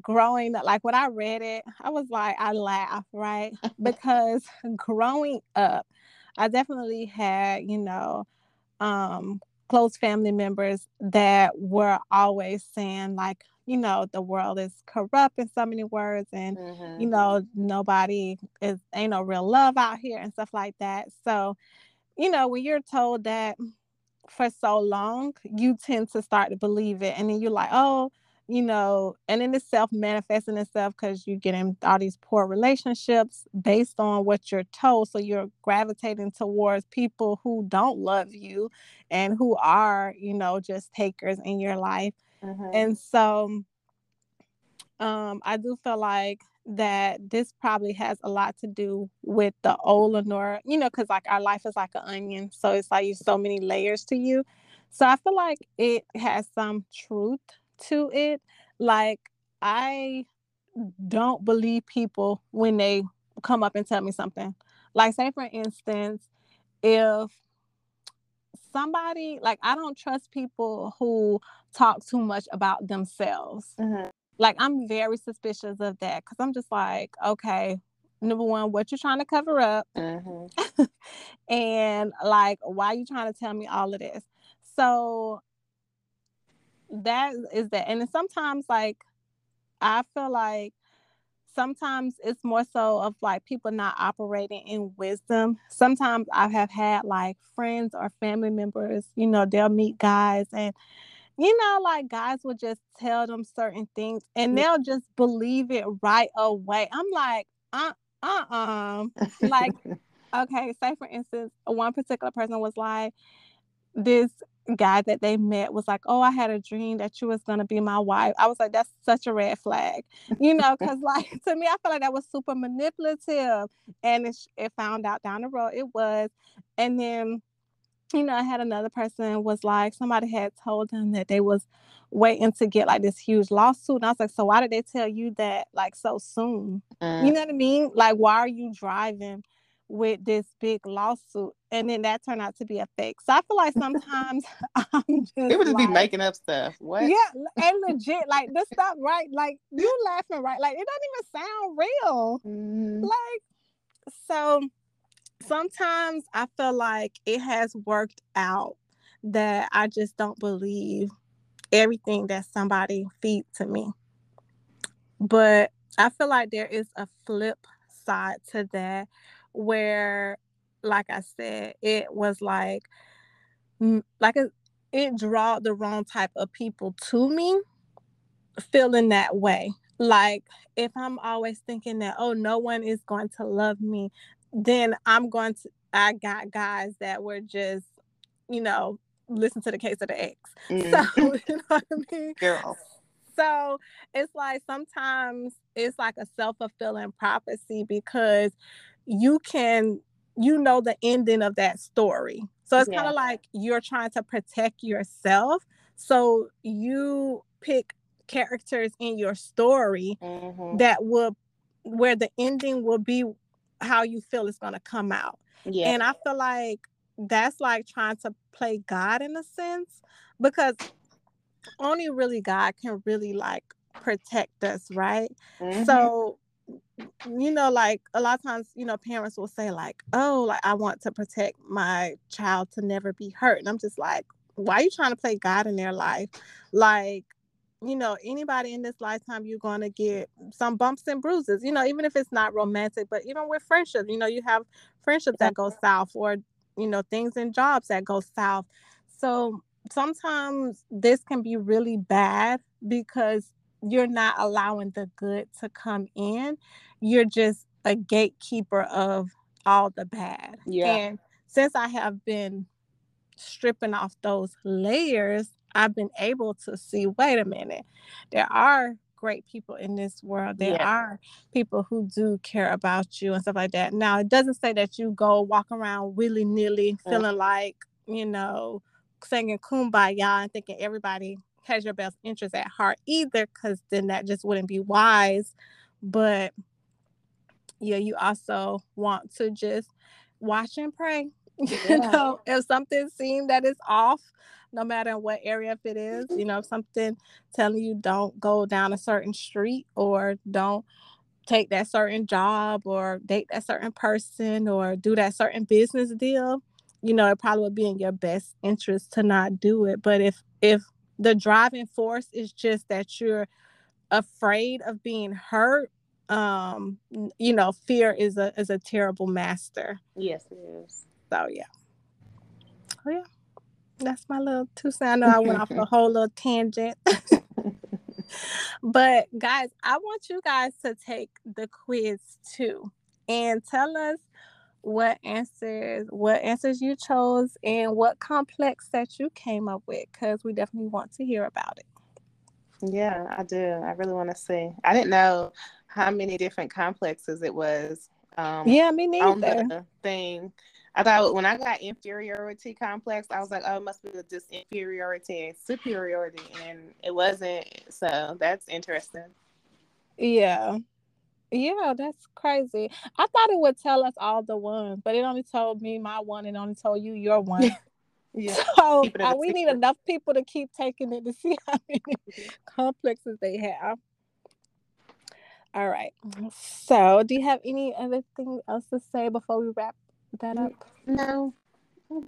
growing like when I read it, I was like, I laugh, right? because growing up, I definitely had, you know, um, close family members that were always saying, like, you know, the world is corrupt in so many words, and mm-hmm. you know, nobody is ain't no real love out here and stuff like that. So, you know, when you're told that for so long, you tend to start to believe it, and then you're like, oh, you know, and then it's self manifesting itself because you're getting all these poor relationships based on what you're told. So you're gravitating towards people who don't love you and who are, you know, just takers in your life. Mm-hmm. And so um, I do feel like that this probably has a lot to do with the old Lenore, you know, because like our life is like an onion. So it's like you so many layers to you. So I feel like it has some truth to it. Like I don't believe people when they come up and tell me something. Like say for instance, if somebody like I don't trust people who talk too much about themselves. Mm-hmm. Like I'm very suspicious of that because I'm just like, okay, number one, what you're trying to cover up, mm-hmm. and like why you trying to tell me all of this? So that is that and sometimes like i feel like sometimes it's more so of like people not operating in wisdom sometimes i have had like friends or family members you know they'll meet guys and you know like guys will just tell them certain things and they'll just believe it right away i'm like uh uh-uh like okay say for instance one particular person was like this guy that they met was like, "Oh, I had a dream that you was gonna be my wife." I was like, "That's such a red flag," you know, because like to me, I feel like that was super manipulative, and it, it found out down the road it was, and then. You know, I had another person was like somebody had told them that they was waiting to get like this huge lawsuit. And I was like, so why did they tell you that like so soon? Mm. You know what I mean? Like, why are you driving with this big lawsuit and then that turned out to be a fake so i feel like sometimes i'm just people just like, be making up stuff what yeah and legit like this stuff right like you laughing right like it doesn't even sound real mm. like so sometimes i feel like it has worked out that i just don't believe everything that somebody feeds to me but i feel like there is a flip side to that where like I said, it was like mm, like a, it draw the wrong type of people to me feeling that way. Like if I'm always thinking that oh no one is going to love me, then I'm going to I got guys that were just, you know, listen to the case of the ex. Mm. So you know what I mean? Girl. So it's like sometimes it's like a self-fulfilling prophecy because you can you know the ending of that story so it's yeah. kind of like you're trying to protect yourself so you pick characters in your story mm-hmm. that will where the ending will be how you feel it's going to come out yeah and i feel like that's like trying to play god in a sense because only really god can really like protect us right mm-hmm. so you know, like a lot of times, you know, parents will say, like, oh, like I want to protect my child to never be hurt. And I'm just like, why are you trying to play God in their life? Like, you know, anybody in this lifetime, you're going to get some bumps and bruises, you know, even if it's not romantic, but even with friendships, you know, you have friendships that go south or, you know, things in jobs that go south. So sometimes this can be really bad because you're not allowing the good to come in. You're just a gatekeeper of all the bad. Yeah. And since I have been stripping off those layers, I've been able to see wait a minute, there are great people in this world. There yeah. are people who do care about you and stuff like that. Now, it doesn't say that you go walk around willy nilly mm. feeling like, you know, singing kumbaya and thinking everybody has your best interest at heart either, because then that just wouldn't be wise. But yeah, you also want to just watch and pray. Yeah. you know, if something seems that is off, no matter what area if it is, you know, something telling you don't go down a certain street or don't take that certain job or date that certain person or do that certain business deal, you know, it probably would be in your best interest to not do it. But if if the driving force is just that you're afraid of being hurt um you know fear is a is a terrible master yes it is so yeah. Oh yeah. That's my little two cents i know i went off a whole little tangent. But guys i want you guys to take the quiz too and tell us what answers what answers you chose and what complex that you came up with because we definitely want to hear about it. Yeah i do. I really want to see. I didn't know how many different complexes it was um yeah me neither on the thing i thought when i got inferiority complex i was like oh it must be just inferiority and superiority and it wasn't so that's interesting yeah yeah, that's crazy. I thought it would tell us all the ones, but it only told me my one and only told you your one. yeah. So uh, we need enough people to keep taking it to see how many complexes they have. All right. So, do you have any other thing else to say before we wrap that mm, up? No.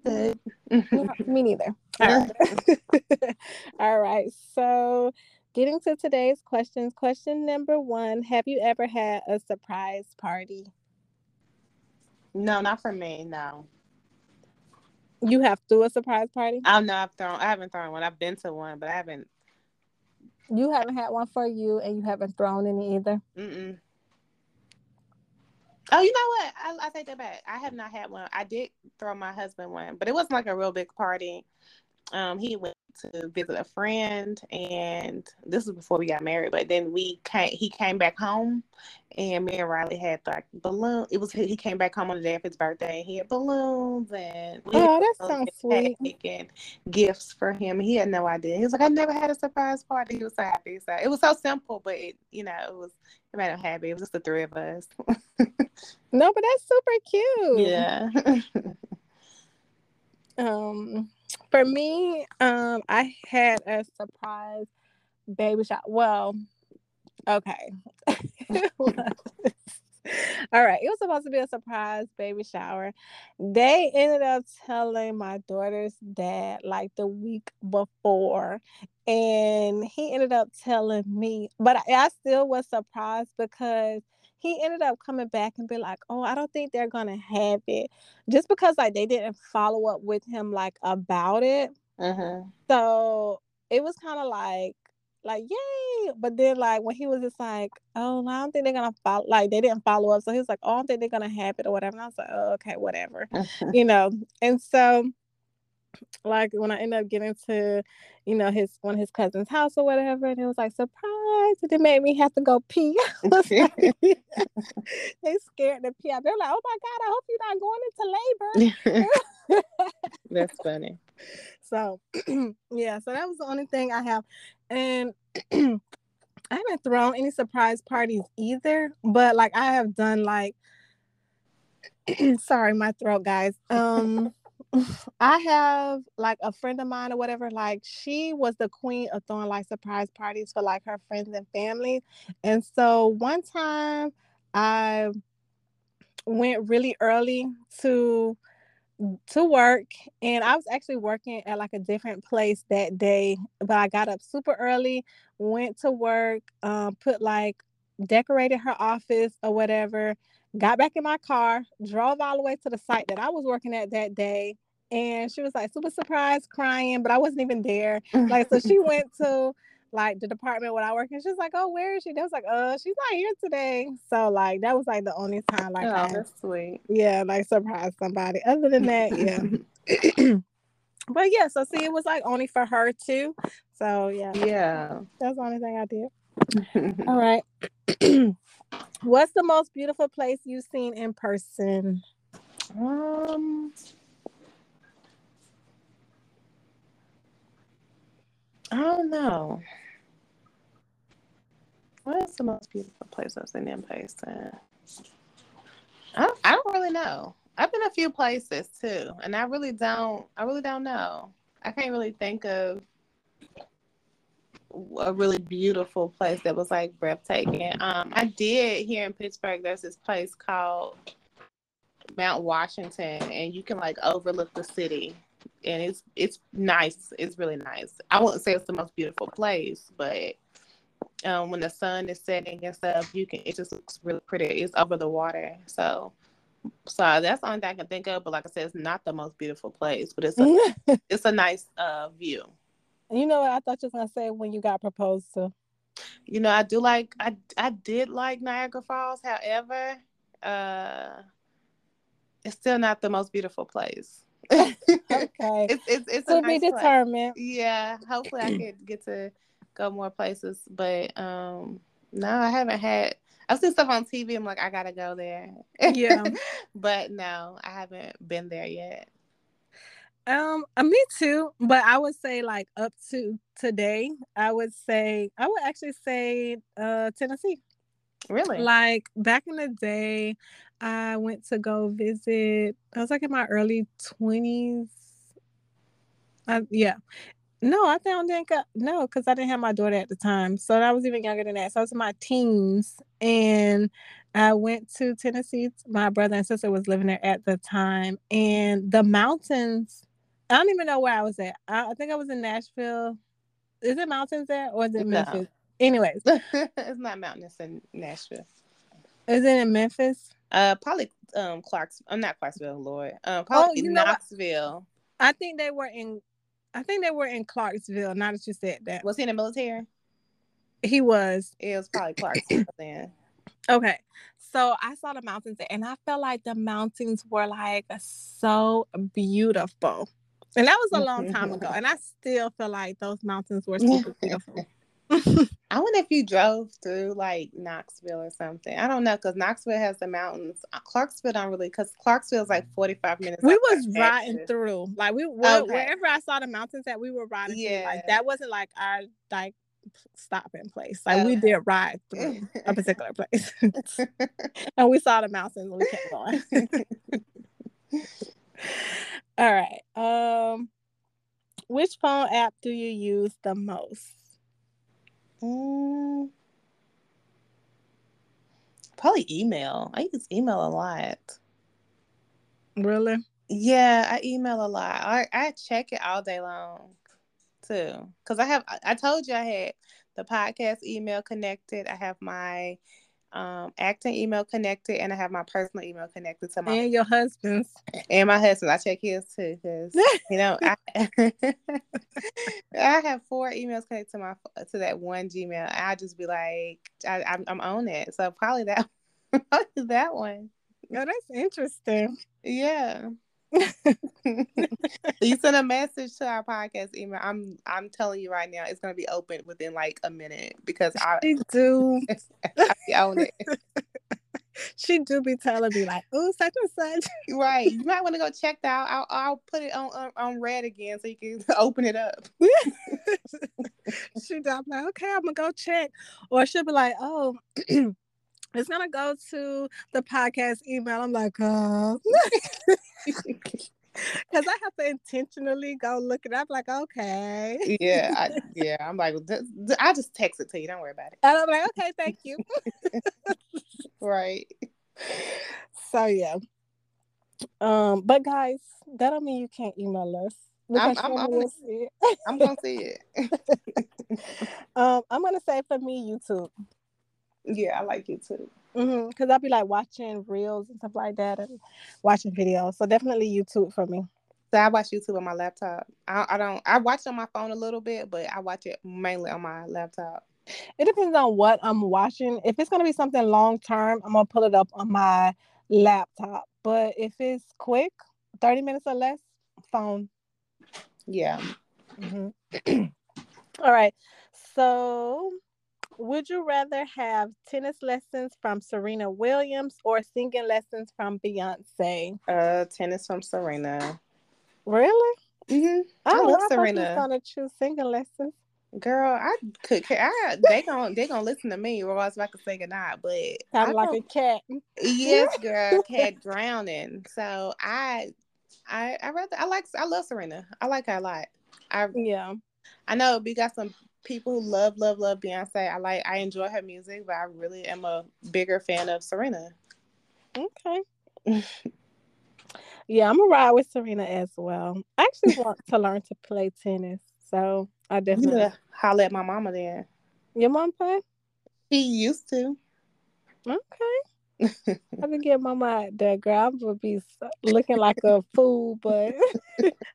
Good. Mm-hmm. me neither. All right. all right. So, Getting to today's questions. Question number one Have you ever had a surprise party? No, not for me. No. You have threw a surprise party? I know I've thrown. I haven't thrown one. I've been to one, but I haven't. You haven't had one for you, and you haven't thrown any either. Mm-mm. Oh, you know what? I, I take that back. I have not had one. I did throw my husband one, but it wasn't like a real big party. Um, he went to visit a friend, and this was before we got married. But then we came, he came back home, and me and Riley had like balloon. It was he came back home on the day of his birthday. And he had balloons and oh, that sounds sweet. And gifts for him. He had no idea. He was like, I never had a surprise party. He was so happy. So it was so simple, but it, you know, it was it made him happy. It was just the three of us. no, but that's super cute. Yeah. um for me, um, I had a surprise baby shower. Well, okay. All right, it was supposed to be a surprise baby shower. They ended up telling my daughter's dad like the week before, and he ended up telling me, but I, I still was surprised because he ended up coming back and be like, "Oh, I don't think they're gonna have it," just because like they didn't follow up with him like about it. Uh-huh. So it was kind of like, like yay, but then like when he was just like, "Oh, no, I don't think they're gonna follow," like they didn't follow up, so he was like, "Oh, I don't think they're gonna have it or whatever." And I was like, "Oh, okay, whatever," uh-huh. you know. And so like when I ended up getting to, you know, his one of his cousin's house or whatever, and it was like surprise, and it made me have to go pee. like, they scared to pee. They're like, oh my god, I hope you're not going into labor. That's funny. So yeah, so that was the only thing I have, and. I haven't thrown any surprise parties either, but like I have done like sorry, my throat, guys. Um I have like a friend of mine or whatever, like she was the queen of throwing like surprise parties for like her friends and family. And so one time I went really early to to work and I was actually working at like a different place that day, but I got up super early, went to work, um, put like decorated her office or whatever, got back in my car, drove all the way to the site that I was working at that day. And she was like super surprised, crying, but I wasn't even there. Like, so she went to like the department where I work, and she's like, "Oh, where is she?" They was like, "Oh, she's not here today." So like that was like the only time like, oh, I, that's sweet. Yeah, like surprise somebody. Other than that, yeah. but yeah, so see, it was like only for her too. So yeah, yeah, that's the only thing I did. All right. What's the most beautiful place you've seen in person? Um. I don't know. What is the most beautiful place I've seen in person? I I don't really know. I've been a few places too, and I really don't. I really don't know. I can't really think of a really beautiful place that was like breathtaking. Um, I did here in Pittsburgh. There's this place called Mount Washington, and you can like overlook the city and it's it's nice. It's really nice. I wouldn't say it's the most beautiful place, but um, when the sun is setting and stuff, you can it just looks really pretty. It's over the water, so so that's the only thing I can think of. But like I said, it's not the most beautiful place, but it's a it's a nice uh, view. You know what I thought you was gonna say when you got proposed to. You know, I do like I I did like Niagara Falls. However, uh, it's still not the most beautiful place. okay. It's it's, it's to nice be determined. Place. Yeah. Hopefully I could get to go more places. But um no, I haven't had I've seen stuff on TV. I'm like, I gotta go there. Yeah. but no, I haven't been there yet. Um, uh, me too. But I would say like up to today, I would say I would actually say uh Tennessee. Really? Like back in the day, I went to go visit. I was like in my early twenties. yeah. No, I don't think uh, no, because I didn't have my daughter at the time. So I was even younger than that. So I was in my teens and I went to Tennessee. My brother and sister was living there at the time. And the mountains, I don't even know where I was at. I, I think I was in Nashville. Is it mountains there or is it no. Memphis? Anyways. it's not mountains in Nashville. Is it in Memphis? Uh, probably um Clarks. I'm not Clarksville, Lord. Um, probably oh, Knoxville. I think they were in. I think they were in Clarksville. Now that you said that, was he in the military? He was. It was probably Clarksville then. Okay, so I saw the mountains and I felt like the mountains were like so beautiful, and that was a long time ago, and I still feel like those mountains were super beautiful. I wonder if you drove through like Knoxville or something. I don't know because Knoxville has the mountains. Uh, Clarksville don't really because Clarksville is like forty five minutes. We was riding through like we were, okay. wherever I saw the mountains that we were riding. Yeah, through. like that wasn't like our like stopping place. Like okay. we did ride through a particular place, and we saw the mountains and we kept going. All right. Um, which phone app do you use the most? Mm, probably email. I use email a lot. Really? Yeah, I email a lot. I, I check it all day long too. Cause I have I told you I had the podcast email connected. I have my um, acting email connected, and I have my personal email connected to my and your husband's and my husband. I check his too because you know I I have four emails connected to my to that one Gmail. I just be like I, I'm, I'm on it, so probably that that one. Oh, that's interesting. Yeah. You send a message to our podcast email. I'm I'm telling you right now, it's gonna be open within like a minute because I do I own it. she do be telling me like, "Oh, such and such." Right. You might want to go check that out. I'll, I'll put it on, on on red again so you can open it up. she I'm like, "Okay, I'm gonna go check," or she'll be like, "Oh." it's gonna go to the podcast email. I'm like, oh, because I have to intentionally go look it up. Like, okay, yeah, I, yeah. I'm like, I just text it to you. Don't worry about it. And I'm like, okay, thank you. right. So yeah. Um, but guys, that don't mean you can't email us. I'm, I'm, I'm, gonna, see it. I'm gonna see it. um, I'm gonna say for me, YouTube. Yeah, I like YouTube. Mm-hmm. Cause I'll be like watching reels and stuff like that, and watching videos. So definitely YouTube for me. So I watch YouTube on my laptop. I, I don't. I watch on my phone a little bit, but I watch it mainly on my laptop. It depends on what I'm watching. If it's gonna be something long term, I'm gonna pull it up on my laptop. But if it's quick, 30 minutes or less, phone. Yeah. Mm-hmm. All right. So, would you rather have tennis lessons from Serena Williams or singing lessons from Beyonce? Uh, tennis from Serena. Really? Mm-hmm. I, I love Serena. I gonna choose singing lessons. Girl, I could. I they gonna they gonna listen to me, or else I could say goodnight. But I'm like a cat. Yes, girl, cat drowning. So I, I, I rather I like I love Serena. I like her a lot. I yeah. I know we got some people who love love love Beyonce. I like I enjoy her music, but I really am a bigger fan of Serena. Okay. yeah, I'm a ride with Serena as well. I actually want to learn to play tennis. So I definitely yeah, holler at my mama then. Your mom play? He used to. Okay. I can get mama out there, girl. I would be looking like a fool, but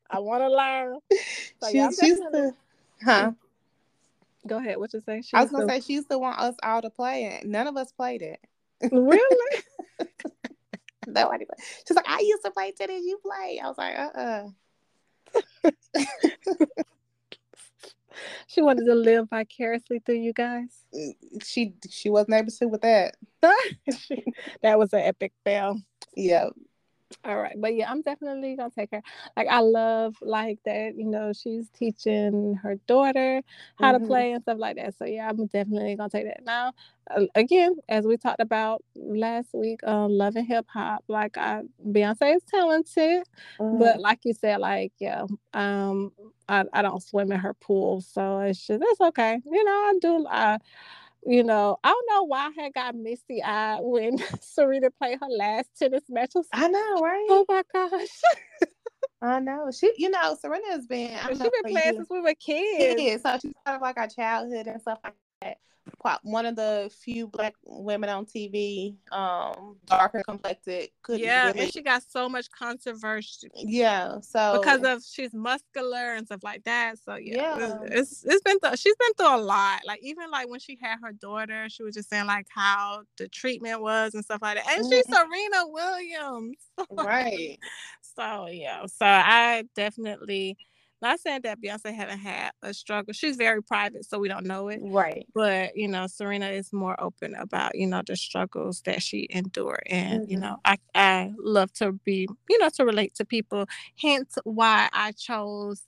I want to learn. So, she, she's the, huh? Go ahead. What you say? She I was gonna the... say she used to want us all to play it. None of us played it. Really? Nobody. She's like, I used to play tennis. You play. I was like, uh, uh she wanted to live vicariously through you guys. She she wasn't able to with that. that was an epic fail. Yeah. All right. But yeah, I'm definitely gonna take her. Like I love like that, you know, she's teaching her daughter how mm-hmm. to play and stuff like that. So yeah, I'm definitely gonna take that. Now, again, as we talked about last week, um, love and hip hop, like I Beyonce is talented, mm-hmm. but like you said, like, yeah, um, I, I don't swim in her pool. So it's just that's okay. You know, I do I you know, I don't know why I had got misty eyed when Serena played her last tennis match. I know, right? Oh my gosh. I know. She, you know, Serena has been. She's been playing since we were kids. Yeah, so she's part of like our childhood and stuff like that one of the few black women on TV, um, darker complected. Could yeah, really... and she got so much controversy. Yeah, so because of she's muscular and stuff like that. So yeah, yeah. it's it's been th- she's been through a lot. Like even like when she had her daughter, she was just saying like how the treatment was and stuff like that. And mm-hmm. she's Serena Williams, right? so yeah, so I definitely not saying that Beyonce haven't had a struggle. She's very private, so we don't know it. Right. But you know, Serena is more open about you know the struggles that she endured, and mm-hmm. you know, I I love to be you know to relate to people. Hence, why I chose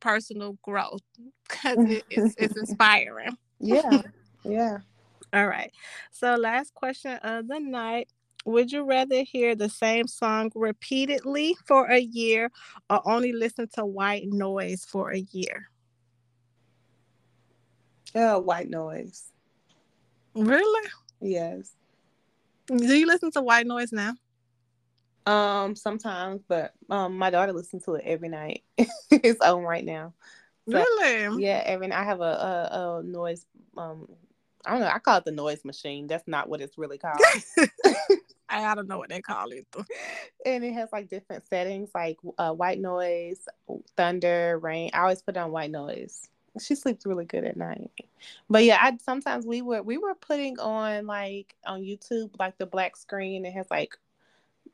personal growth because it, it's it's inspiring. Yeah. Yeah. All right. So last question of the night. Would you rather hear the same song repeatedly for a year or only listen to white noise for a year? Uh, white noise. Really? Yes. Do you listen to white noise now? Um, sometimes, but um, my daughter listens to it every night. it's on right now. So, really? Yeah, every I have a, a, a noise. Um, I don't know. I call it the noise machine. That's not what it's really called. I don't know what they call it. and it has like different settings, like uh, white noise, thunder, rain. I always put on white noise. She sleeps really good at night. But yeah, I sometimes we were we were putting on like on YouTube like the black screen. It has like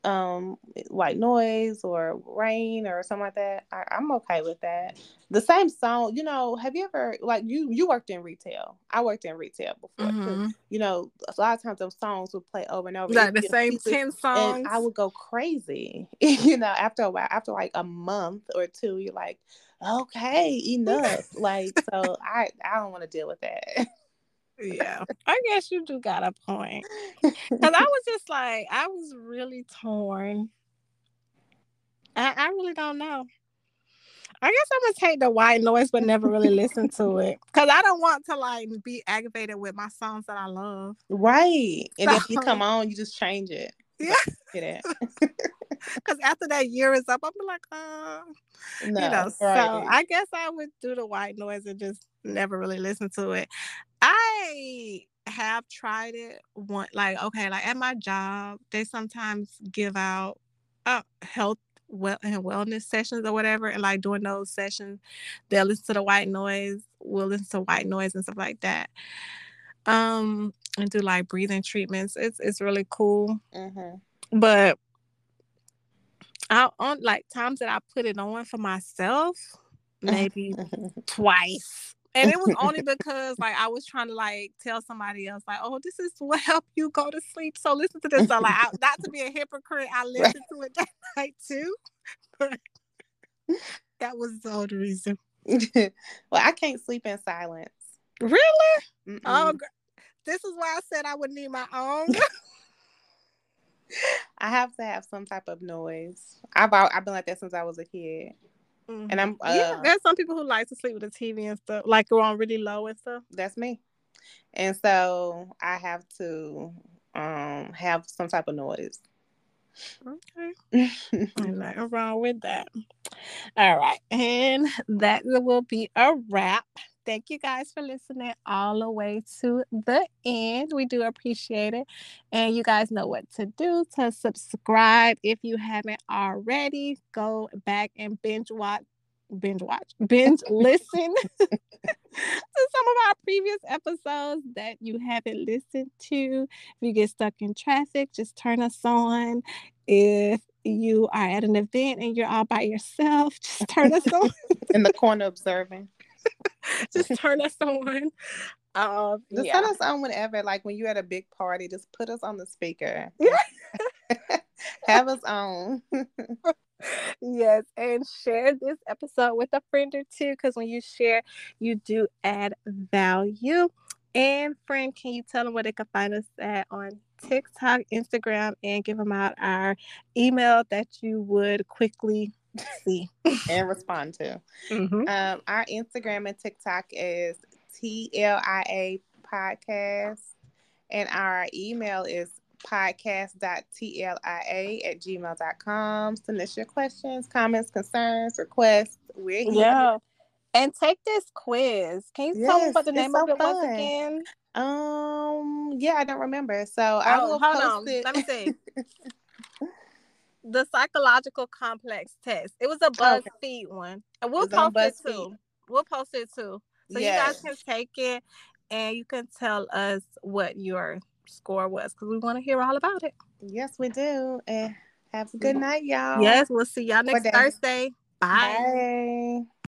um white noise or rain or something like that I, am okay with that. The same song you know have you ever like you you worked in retail. I worked in retail before mm-hmm. you know a lot of times those songs would play over and over like the same 10 songs and i would go crazy you know after a while after like a month or two you're like okay enough. Like so i i don't want to deal with that yeah, I guess you do got a point. Because I was just like, I was really torn. I, I really don't know. I guess I'm gonna take the white noise, but never really listen to it because I don't want to like be aggravated with my songs that I love. Right, and so, if you come on, you just change it. Yeah. Because after that year is up, I'm like, uh, no, you know. Right. So I guess I would do the white noise and just never really listen to it. I have tried it one like okay like at my job they sometimes give out uh, health well and wellness sessions or whatever and like during those sessions they'll listen to the white noise we'll listen to white noise and stuff like that um and do like breathing treatments it's it's really cool mm-hmm. but I on like times that I put it on for myself maybe twice and it was only because like I was trying to like tell somebody else like, oh, this is what help you go to sleep. So listen to this. So like, I, not to be a hypocrite, I listened to it that night too. But that was the only reason. well, I can't sleep in silence. Really? Mm-mm. Oh, this is why I said I would need my own. I have to have some type of noise. I've I've been like that since I was a kid. Mm-hmm. And I'm uh, yeah. There's some people who like to sleep with the TV and stuff, like go on really low and stuff. That's me. And so I have to um have some type of noise. Okay. Nothing wrong with that. All right. And that will be a wrap. Thank you guys for listening all the way to the end. We do appreciate it. And you guys know what to do to subscribe if you haven't already. Go back and binge watch binge watch, binge listen to some of our previous episodes that you haven't listened to. If you get stuck in traffic, just turn us on. If you are at an event and you're all by yourself, just turn us on. in the corner observing. just turn us on. Um, just yeah. turn us on whenever, like when you're at a big party, just put us on the speaker. Yeah. Have us on. yes, and share this episode with a friend or two because when you share, you do add value. And friend, can you tell them where they can find us at on TikTok, Instagram, and give them out our email that you would quickly see and respond to. Mm-hmm. Um, our Instagram and TikTok is TLIA podcast, and our email is podcast.tlia at gmail.com. Send us your questions, comments, concerns, requests. We're here. Yeah. And take this quiz. Can you yes, tell me about the name so of it fun. was again? Um, yeah, I don't remember. So oh, I will hold on. It. Let me see. the psychological complex test. It was a BuzzFeed okay. one, and we'll post it too. We'll post it too, so yes. you guys can take it and you can tell us what your score was because we want to hear all about it. Yes, we do. And have a good mm. night, y'all. Yes, we'll see y'all next Thursday. Bye. Bye.